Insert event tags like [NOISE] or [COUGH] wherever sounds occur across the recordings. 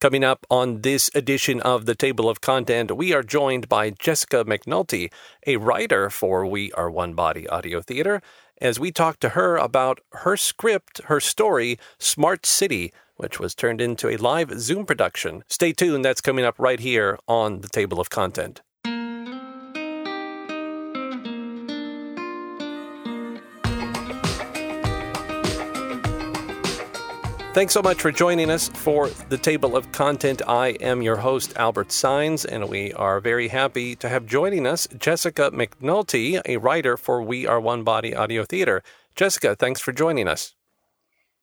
Coming up on this edition of the Table of Content, we are joined by Jessica McNulty, a writer for We Are One Body Audio Theater, as we talk to her about her script, her story, Smart City, which was turned into a live Zoom production. Stay tuned, that's coming up right here on the Table of Content. Thanks so much for joining us for the Table of Content. I am your host, Albert Saenz, and we are very happy to have joining us Jessica McNulty, a writer for We Are One Body Audio Theater. Jessica, thanks for joining us.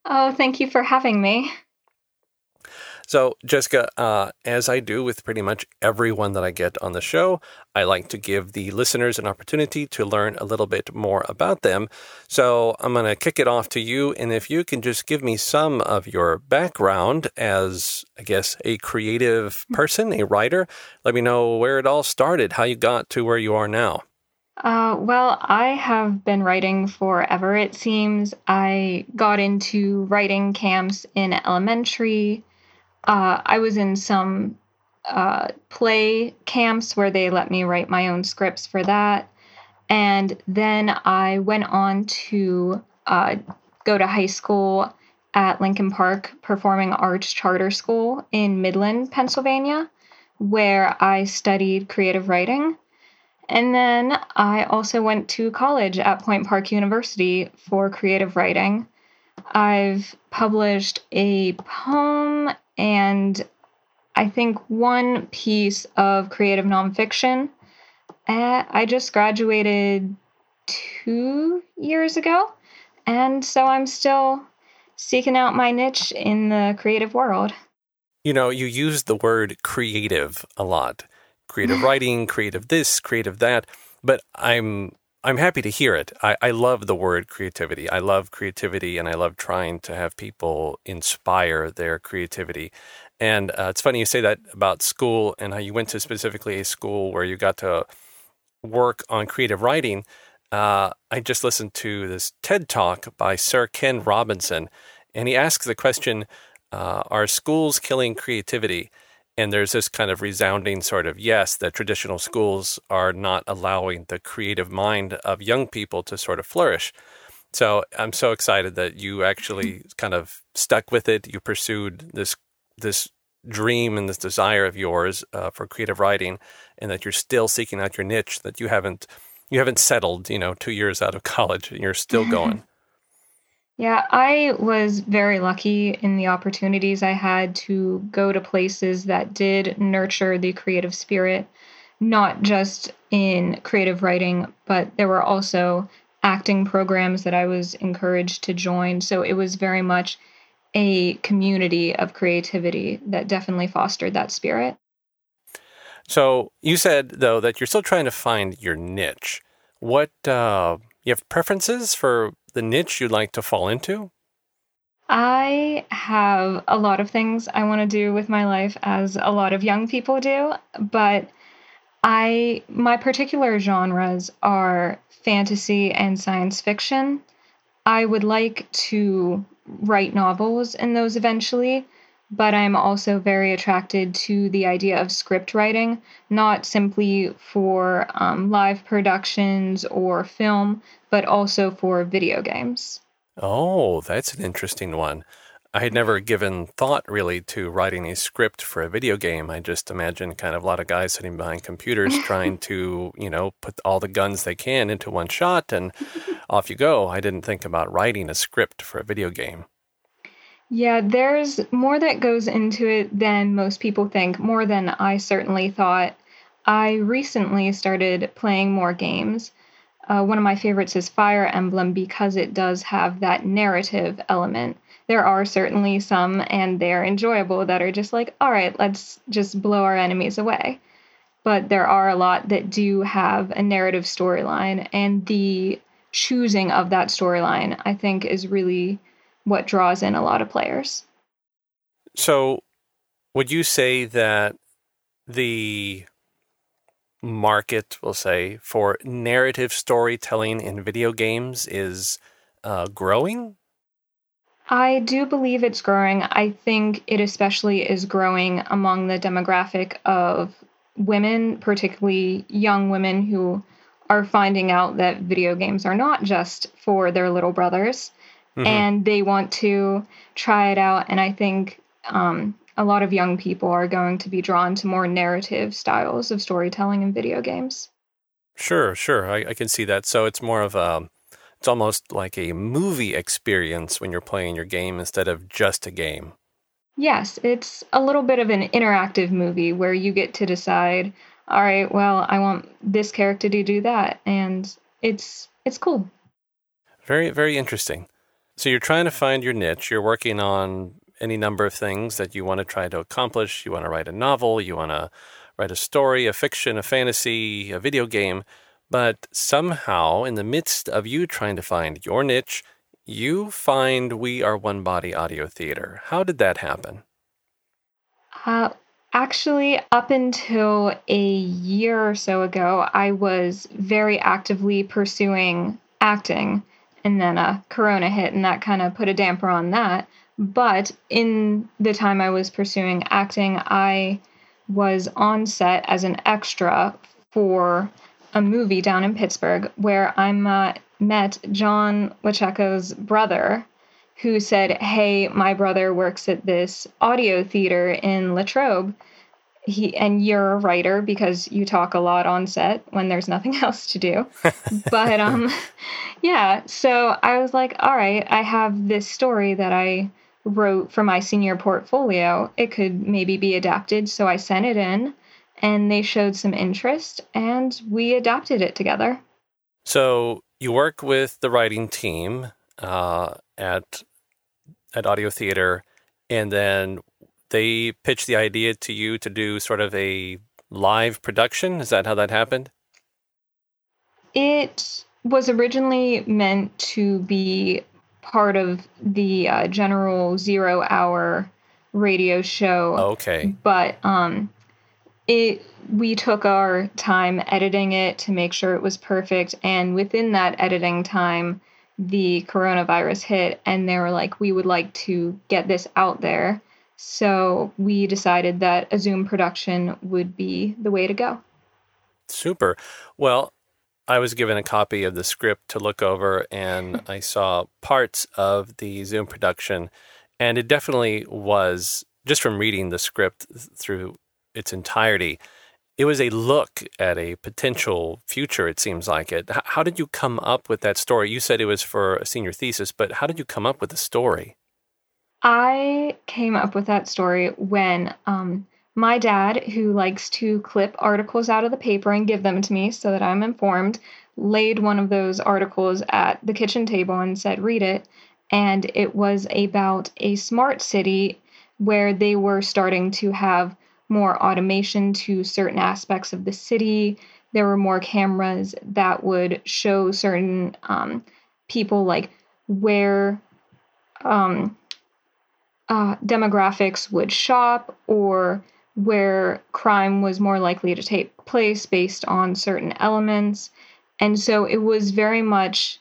Oh, thank you for having me. So, Jessica, uh, as I do with pretty much everyone that I get on the show, I like to give the listeners an opportunity to learn a little bit more about them. So, I'm going to kick it off to you. And if you can just give me some of your background as, I guess, a creative person, a writer, let me know where it all started, how you got to where you are now. Uh, well, I have been writing forever, it seems. I got into writing camps in elementary uh, I was in some uh, play camps where they let me write my own scripts for that. And then I went on to uh, go to high school at Lincoln Park Performing Arts Charter School in Midland, Pennsylvania, where I studied creative writing. And then I also went to college at Point Park University for creative writing. I've published a poem and I think one piece of creative nonfiction. Uh, I just graduated two years ago, and so I'm still seeking out my niche in the creative world. You know, you use the word creative a lot creative [LAUGHS] writing, creative this, creative that. But I'm I'm happy to hear it. I, I love the word creativity. I love creativity and I love trying to have people inspire their creativity. And uh, it's funny you say that about school and how you went to specifically a school where you got to work on creative writing. Uh, I just listened to this TED talk by Sir Ken Robinson, and he asks the question uh, Are schools killing creativity? And there's this kind of resounding sort of yes, that traditional schools are not allowing the creative mind of young people to sort of flourish. So I'm so excited that you actually kind of stuck with it. You pursued this this dream and this desire of yours uh, for creative writing, and that you're still seeking out your niche. That you haven't you haven't settled. You know, two years out of [LAUGHS] college, and you're still going. Yeah, I was very lucky in the opportunities I had to go to places that did nurture the creative spirit, not just in creative writing, but there were also acting programs that I was encouraged to join. So it was very much a community of creativity that definitely fostered that spirit. So you said though that you're still trying to find your niche. What uh, you have preferences for the niche you'd like to fall into? I have a lot of things I want to do with my life, as a lot of young people do, but I my particular genres are fantasy and science fiction. I would like to write novels in those eventually, but I'm also very attracted to the idea of script writing, not simply for um, live productions or film, but also for video games. Oh, that's an interesting one. I had never given thought really to writing a script for a video game. I just imagine kind of a lot of guys sitting behind computers [LAUGHS] trying to, you know, put all the guns they can into one shot and [LAUGHS] off you go. I didn't think about writing a script for a video game. Yeah, there's more that goes into it than most people think, more than I certainly thought. I recently started playing more games. Uh, one of my favorites is Fire Emblem because it does have that narrative element. There are certainly some, and they're enjoyable, that are just like, all right, let's just blow our enemies away. But there are a lot that do have a narrative storyline, and the choosing of that storyline, I think, is really what draws in a lot of players. So, would you say that the market, we'll say, for narrative storytelling in video games is uh, growing? I do believe it's growing. I think it especially is growing among the demographic of women, particularly young women who are finding out that video games are not just for their little brothers mm-hmm. and they want to try it out. And I think um, a lot of young people are going to be drawn to more narrative styles of storytelling in video games. Sure, sure. I, I can see that. So it's more of a, it's almost like a movie experience when you're playing your game instead of just a game. Yes, it's a little bit of an interactive movie where you get to decide, all right, well, I want this character to do that, and it's it's cool. Very very interesting. So you're trying to find your niche. You're working on any number of things that you want to try to accomplish. You want to write a novel, you want to write a story, a fiction, a fantasy, a video game. But somehow, in the midst of you trying to find your niche, you find We Are One Body Audio Theater. How did that happen? Uh, actually, up until a year or so ago, I was very actively pursuing acting. And then a uh, Corona hit, and that kind of put a damper on that. But in the time I was pursuing acting, I was on set as an extra for a movie down in Pittsburgh where I uh, met John Lacheco's brother, who said, Hey, my brother works at this audio theater in Latrobe. He and you're a writer because you talk a lot on set when there's nothing [LAUGHS] else to do. but um [LAUGHS] yeah, so I was like, all right, I have this story that I wrote for my senior portfolio, it could maybe be adapted. So I sent it in and they showed some interest and we adapted it together. So you work with the writing team uh, at at Audio Theater, and then they pitch the idea to you to do sort of a live production. Is that how that happened? It was originally meant to be part of the uh, general zero hour radio show. Okay. But um, it we took our time editing it to make sure it was perfect, and within that editing time, the coronavirus hit, and they were like, "We would like to get this out there." So we decided that a Zoom production would be the way to go. Super. Well, I was given a copy of the script to look over, and [LAUGHS] I saw parts of the Zoom production, and it definitely was just from reading the script through its entirety. It was a look at a potential future. It seems like it. How did you come up with that story? You said it was for a senior thesis, but how did you come up with the story? I came up with that story when um, my dad, who likes to clip articles out of the paper and give them to me so that I'm informed, laid one of those articles at the kitchen table and said, Read it. And it was about a smart city where they were starting to have more automation to certain aspects of the city. There were more cameras that would show certain um, people, like where um, uh, demographics would shop or where crime was more likely to take place based on certain elements. And so it was very much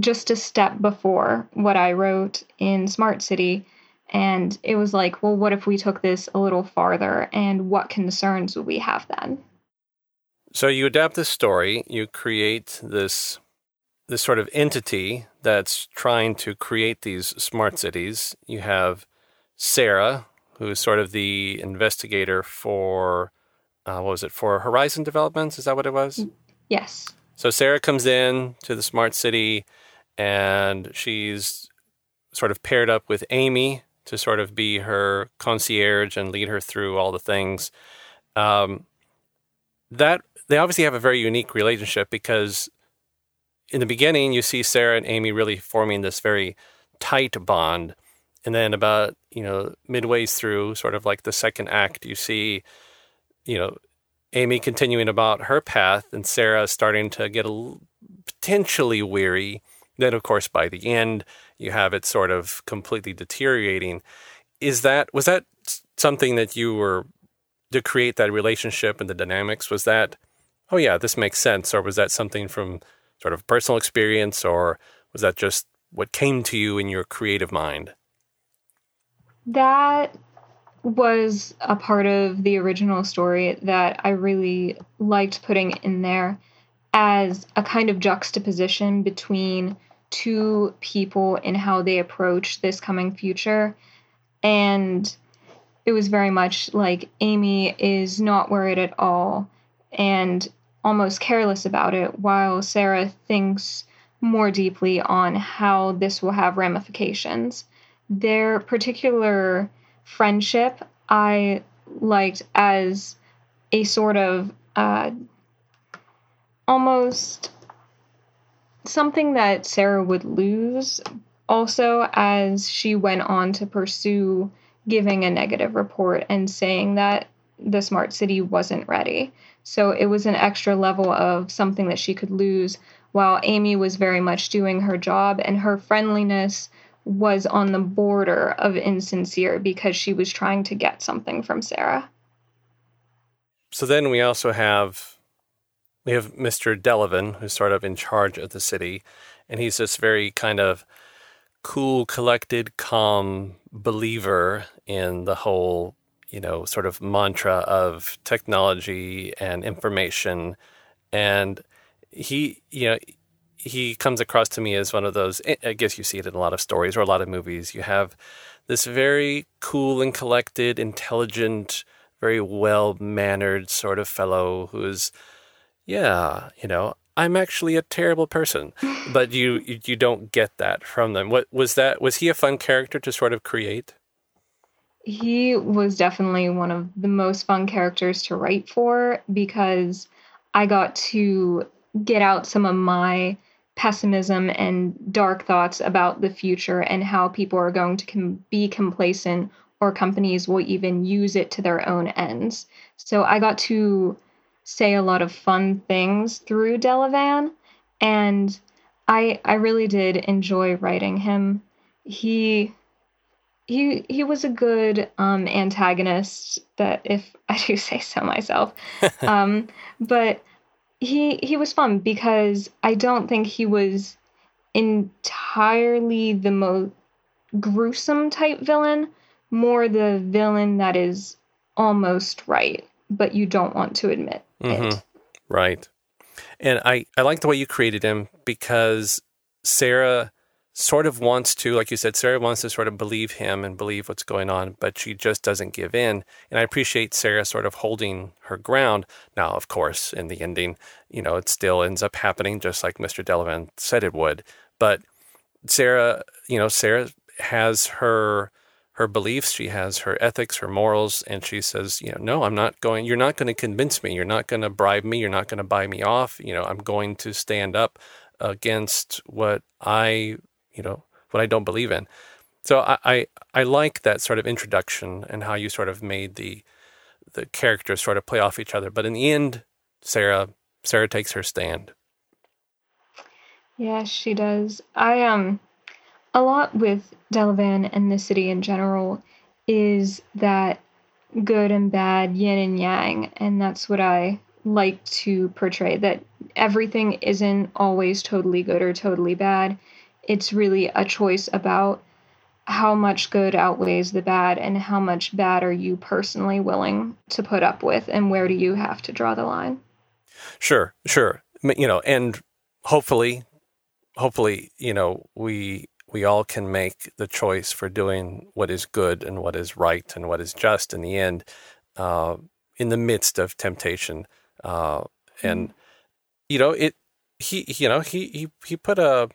just a step before what I wrote in Smart City. And it was like, well, what if we took this a little farther and what concerns would we have then? So you adapt this story, you create this this sort of entity that's trying to create these smart cities. You have Sarah, who is sort of the investigator for uh, what was it for Horizon Developments? Is that what it was? Mm, yes. So Sarah comes in to the smart city, and she's sort of paired up with Amy to sort of be her concierge and lead her through all the things. Um, that they obviously have a very unique relationship because in the beginning you see Sarah and Amy really forming this very tight bond and then about you know midway through sort of like the second act you see you know amy continuing about her path and sarah starting to get potentially weary then of course by the end you have it sort of completely deteriorating is that was that something that you were to create that relationship and the dynamics was that oh yeah this makes sense or was that something from sort of personal experience or was that just what came to you in your creative mind? That was a part of the original story that I really liked putting in there as a kind of juxtaposition between two people and how they approach this coming future. And it was very much like Amy is not worried at all and almost careless about it, while Sarah thinks more deeply on how this will have ramifications. Their particular friendship I liked as a sort of uh, almost something that Sarah would lose also as she went on to pursue giving a negative report and saying that the smart city wasn't ready. So it was an extra level of something that she could lose while Amy was very much doing her job and her friendliness was on the border of insincere because she was trying to get something from Sarah. So then we also have we have Mr. Delavan, who's sort of in charge of the city, and he's this very kind of cool, collected, calm believer in the whole, you know, sort of mantra of technology and information. And he, you know, he comes across to me as one of those. I guess you see it in a lot of stories or a lot of movies. You have this very cool and collected, intelligent, very well mannered sort of fellow who's, yeah, you know, I'm actually a terrible person, but you you don't get that from them. What was that? Was he a fun character to sort of create? He was definitely one of the most fun characters to write for because I got to get out some of my pessimism and dark thoughts about the future and how people are going to com- be complacent or companies will even use it to their own ends. So I got to say a lot of fun things through Delavan and I I really did enjoy writing him. He he he was a good um, antagonist that if [LAUGHS] I do say so myself. [LAUGHS] um, but he he was fun because I don't think he was entirely the most gruesome type villain, more the villain that is almost right, but you don't want to admit mm-hmm. it. Right. And I, I like the way you created him because Sarah sort of wants to, like you said, Sarah wants to sort of believe him and believe what's going on, but she just doesn't give in. And I appreciate Sarah sort of holding her ground. Now, of course, in the ending, you know, it still ends up happening just like Mr. Delavan said it would. But Sarah, you know, Sarah has her her beliefs, she has her ethics, her morals, and she says, you know, no, I'm not going, you're not going to convince me. You're not going to bribe me. You're not going to buy me off. You know, I'm going to stand up against what I you know what I don't believe in. So I, I, I like that sort of introduction and how you sort of made the the characters sort of play off each other. But in the end, Sarah Sarah takes her stand. Yeah, she does. I um a lot with Delavan and the city in general is that good and bad, yin and yang, and that's what I like to portray that everything isn't always totally good or totally bad it's really a choice about how much good outweighs the bad and how much bad are you personally willing to put up with and where do you have to draw the line sure sure you know and hopefully hopefully you know we we all can make the choice for doing what is good and what is right and what is just in the end uh, in the midst of temptation uh, and mm. you know it he you know he he he put a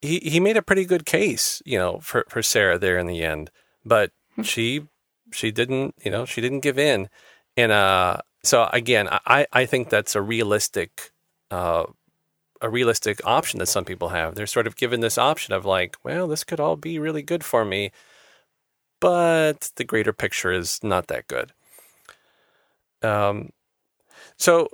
he he made a pretty good case, you know, for for Sarah there in the end. But hmm. she she didn't, you know, she didn't give in. And uh so again, I I think that's a realistic uh a realistic option that some people have. They're sort of given this option of like, well, this could all be really good for me, but the greater picture is not that good. Um so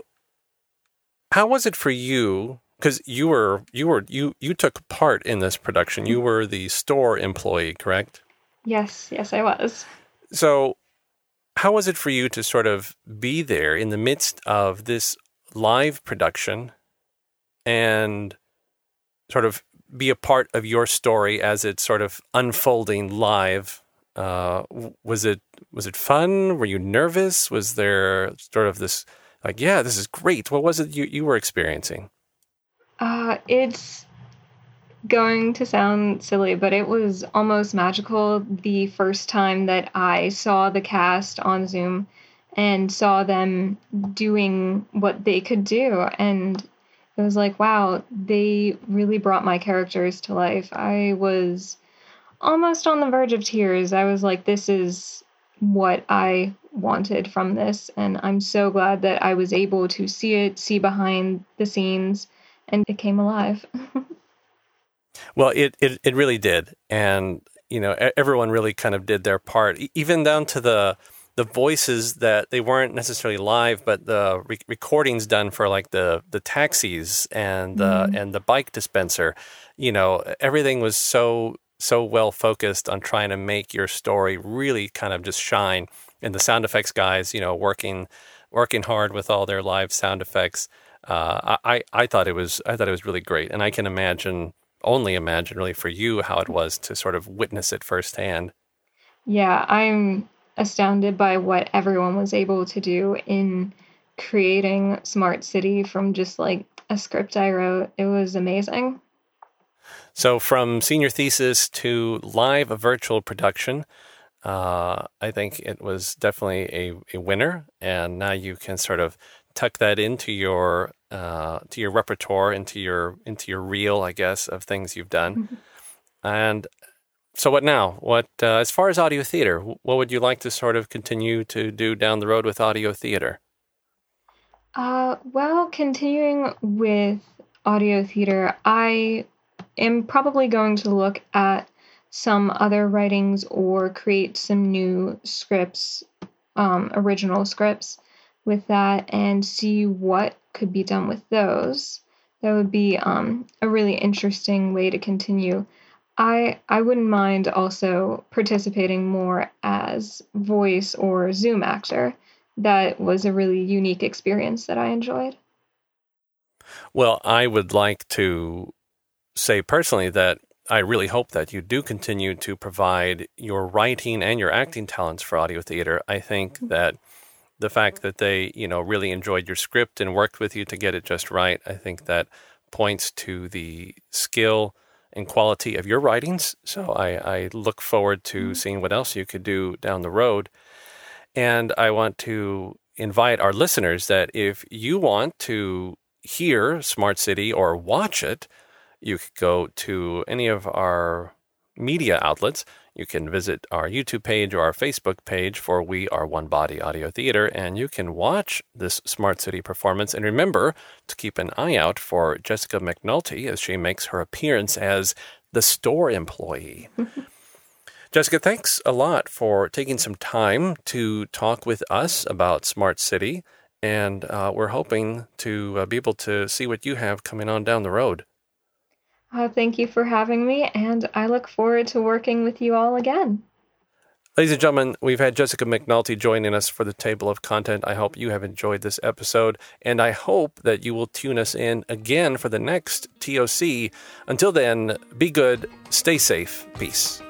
how was it for you because you were you were you you took part in this production. You were the store employee, correct? Yes, yes, I was. So, how was it for you to sort of be there in the midst of this live production and sort of be a part of your story as it's sort of unfolding live. Uh, was it was it fun? Were you nervous? Was there sort of this like, yeah, this is great? What was it you, you were experiencing? Uh, it's going to sound silly, but it was almost magical the first time that I saw the cast on Zoom and saw them doing what they could do. And it was like, wow, they really brought my characters to life. I was almost on the verge of tears. I was like, this is what I wanted from this. And I'm so glad that I was able to see it, see behind the scenes, and it came alive. [LAUGHS] well, it, it, it really did. And, you know, everyone really kind of did their part, even down to the the voices that they weren't necessarily live, but the re- recordings done for like the the taxis and the mm-hmm. and the bike dispenser. You know, everything was so so well focused on trying to make your story really kind of just shine. And the sound effects guys, you know, working working hard with all their live sound effects. Uh, I I thought it was I thought it was really great, and I can imagine only imagine really for you how it was to sort of witness it firsthand. Yeah, I'm astounded by what everyone was able to do in creating Smart City from just like a script I wrote. It was amazing. So, from senior thesis to live virtual production, uh, I think it was definitely a, a winner. And now you can sort of tuck that into your uh, to your repertoire, into your into your reel, I guess, of things you've done. Mm-hmm. And so, what now? What uh, as far as audio theater, what would you like to sort of continue to do down the road with audio theater? Uh, well, continuing with audio theater, I am probably going to look at some other writings or create some new scripts, um, original scripts with that, and see what could be done with those. That would be um, a really interesting way to continue. I I wouldn't mind also participating more as voice or Zoom actor. That was a really unique experience that I enjoyed. Well, I would like to say personally that I really hope that you do continue to provide your writing and your acting talents for audio theater. I think mm-hmm. that the fact that they, you know, really enjoyed your script and worked with you to get it just right, I think that points to the skill and quality of your writings. So I, I look forward to mm-hmm. seeing what else you could do down the road. And I want to invite our listeners that if you want to hear Smart City or watch it, you could go to any of our media outlets. You can visit our YouTube page or our Facebook page for We Are One Body Audio Theater, and you can watch this Smart City performance. And remember to keep an eye out for Jessica McNulty as she makes her appearance as the store employee. [LAUGHS] Jessica, thanks a lot for taking some time to talk with us about Smart City. And uh, we're hoping to uh, be able to see what you have coming on down the road. Uh, thank you for having me, and I look forward to working with you all again. Ladies and gentlemen, we've had Jessica McNulty joining us for the table of content. I hope you have enjoyed this episode, and I hope that you will tune us in again for the next TOC. Until then, be good, stay safe, peace.